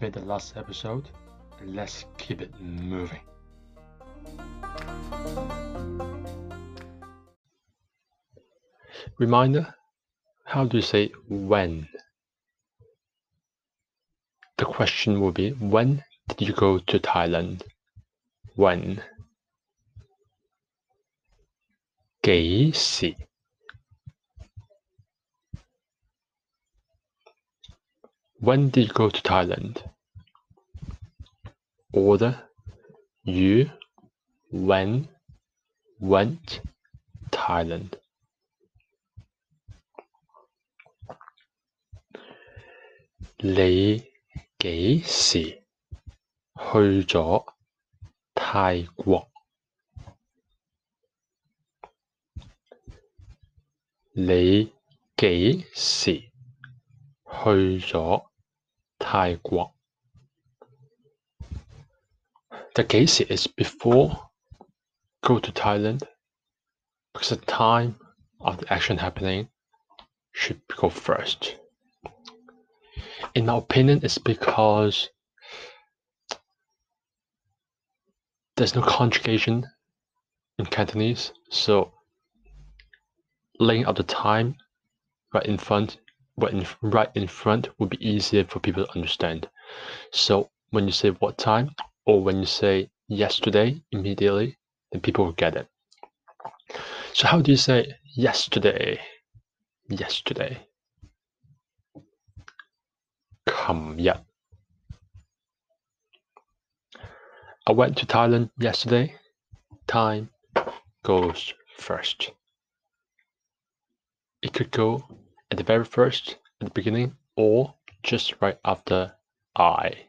made the last episode. Let's keep it moving. Reminder How do you say when? The question will be When did you go to Thailand? When? 幾時 When did you go to Thailand? Order You when went Thailand.你幾時去咗泰國？你幾時去咗泰國 ？The 幾時 is before go to Thailand because the time of the action happening should go first. In my opinion, it's because there's no conjugation in Cantonese, so laying out the time right in front right in, right in front would be easier for people to understand. So when you say what time or when you say yesterday immediately, then people will get it. So how do you say yesterday? Yesterday. 琴日 I went to Thailand yesterday. Time goes first. It could go at the very first, at the beginning, or just right after I.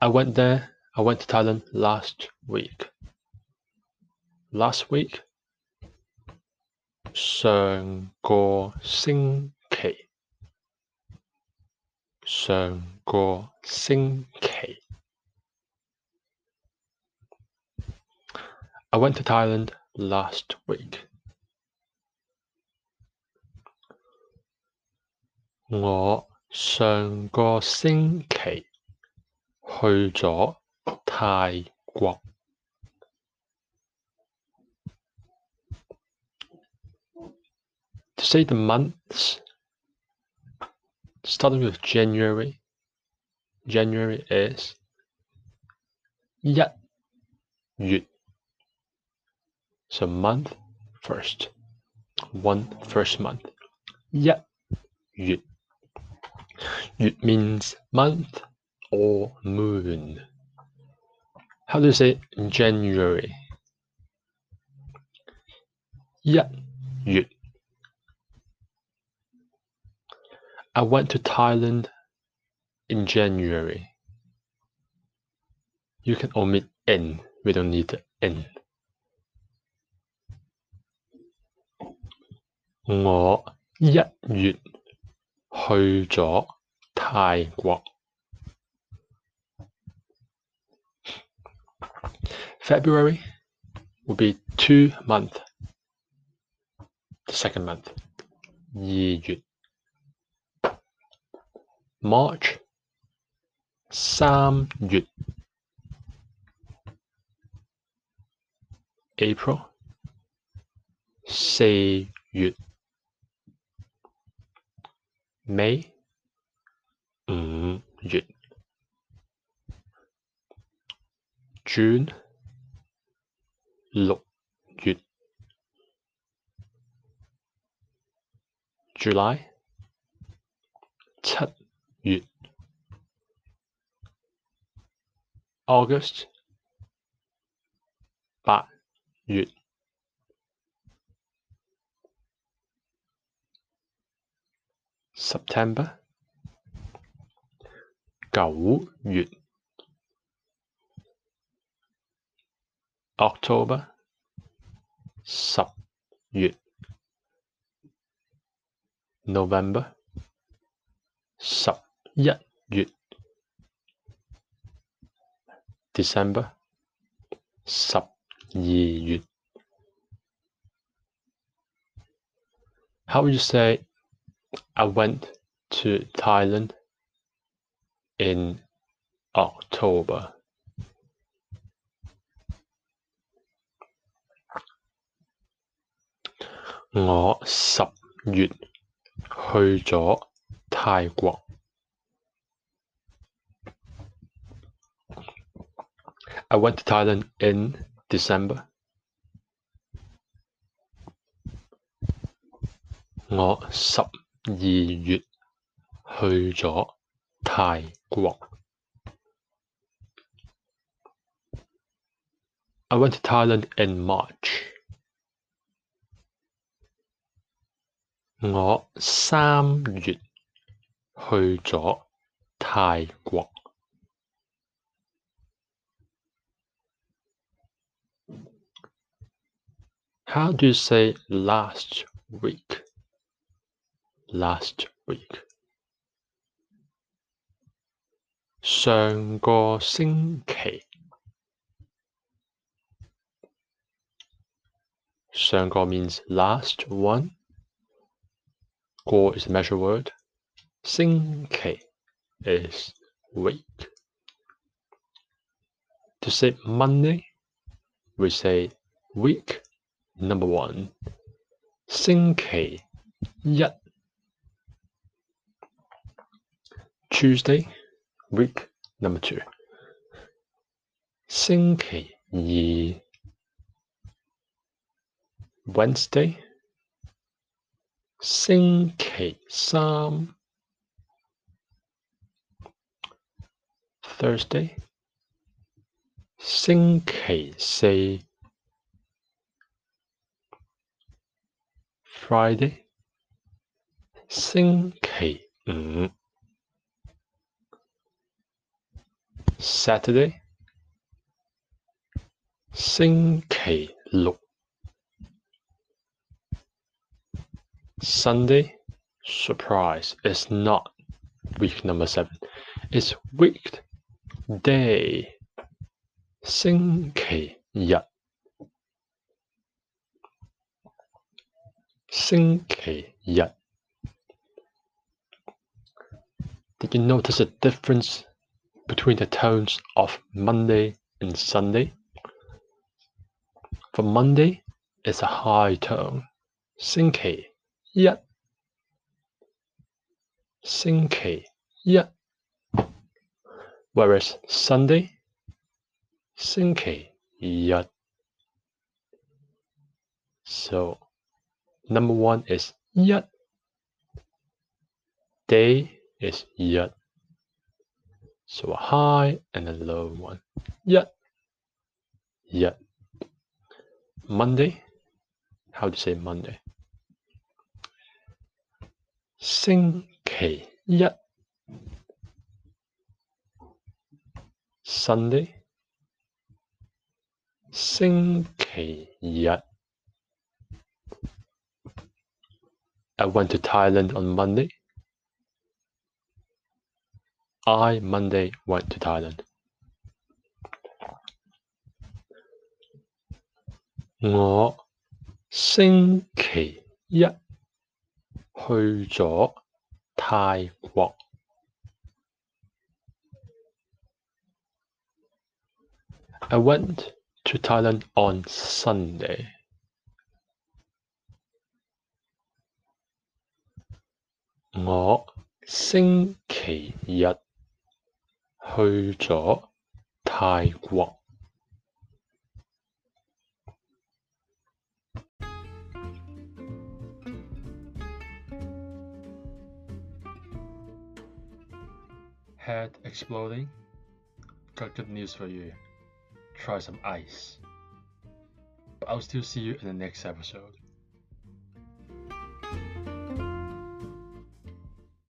I went there. I went to Thailand last week. Last week 上個星期，上個星期。I went to Thailand last week. 我上个星期去咗泰国。to say the months, starting with January, January is 一月 so month first. One first month. Yeah. Yut. Means month or moon. How do you say January? Yeah. I went to Thailand in January. You can omit N. We don't need the N. 我一月去咗泰國。February will be two month. The second month. 二月 March 三月 April 四月 May 五月 June 六月 July 七月 August 八月 September 九月 October 十月 November 十一月 December 十二月 How would you say I went to Thailand in October? 我十月去咗泰国。I went to Thailand in December. 我十 二月去咗泰国。I went to Thailand in March. 我三月去咗泰国。How do you say last week? Last week. 上个星期。上个 means last one. 个 is a measure word. 星期 is week. To say Monday, we say week Number one，星期一 ，Tuesday week number two，星期二，Wednesday，星期三，Thursday，星期四。Friday，星期五 ；Saturday，星期六；Sunday。Surprise! It's not week number seven. It's week day. 星期日。星期日。Did you notice a difference between the tones of Monday and Sunday? For Monday, it's a high tone. 星期一，星期一。Whereas Sunday, 星期日。So Number one is 一 day is 一 so a high and a low one 一一 Monday how to say Monday 星期一 Sunday 星期日 I went to Thailand on Monday. I Monday went to Thailand. 我星期一去咗泰国。I went to Thailand on Sunday. 我星期日 去咗泰国。Head exploding? Got good news for you. Try some ice. But I'll still see you in the next episode.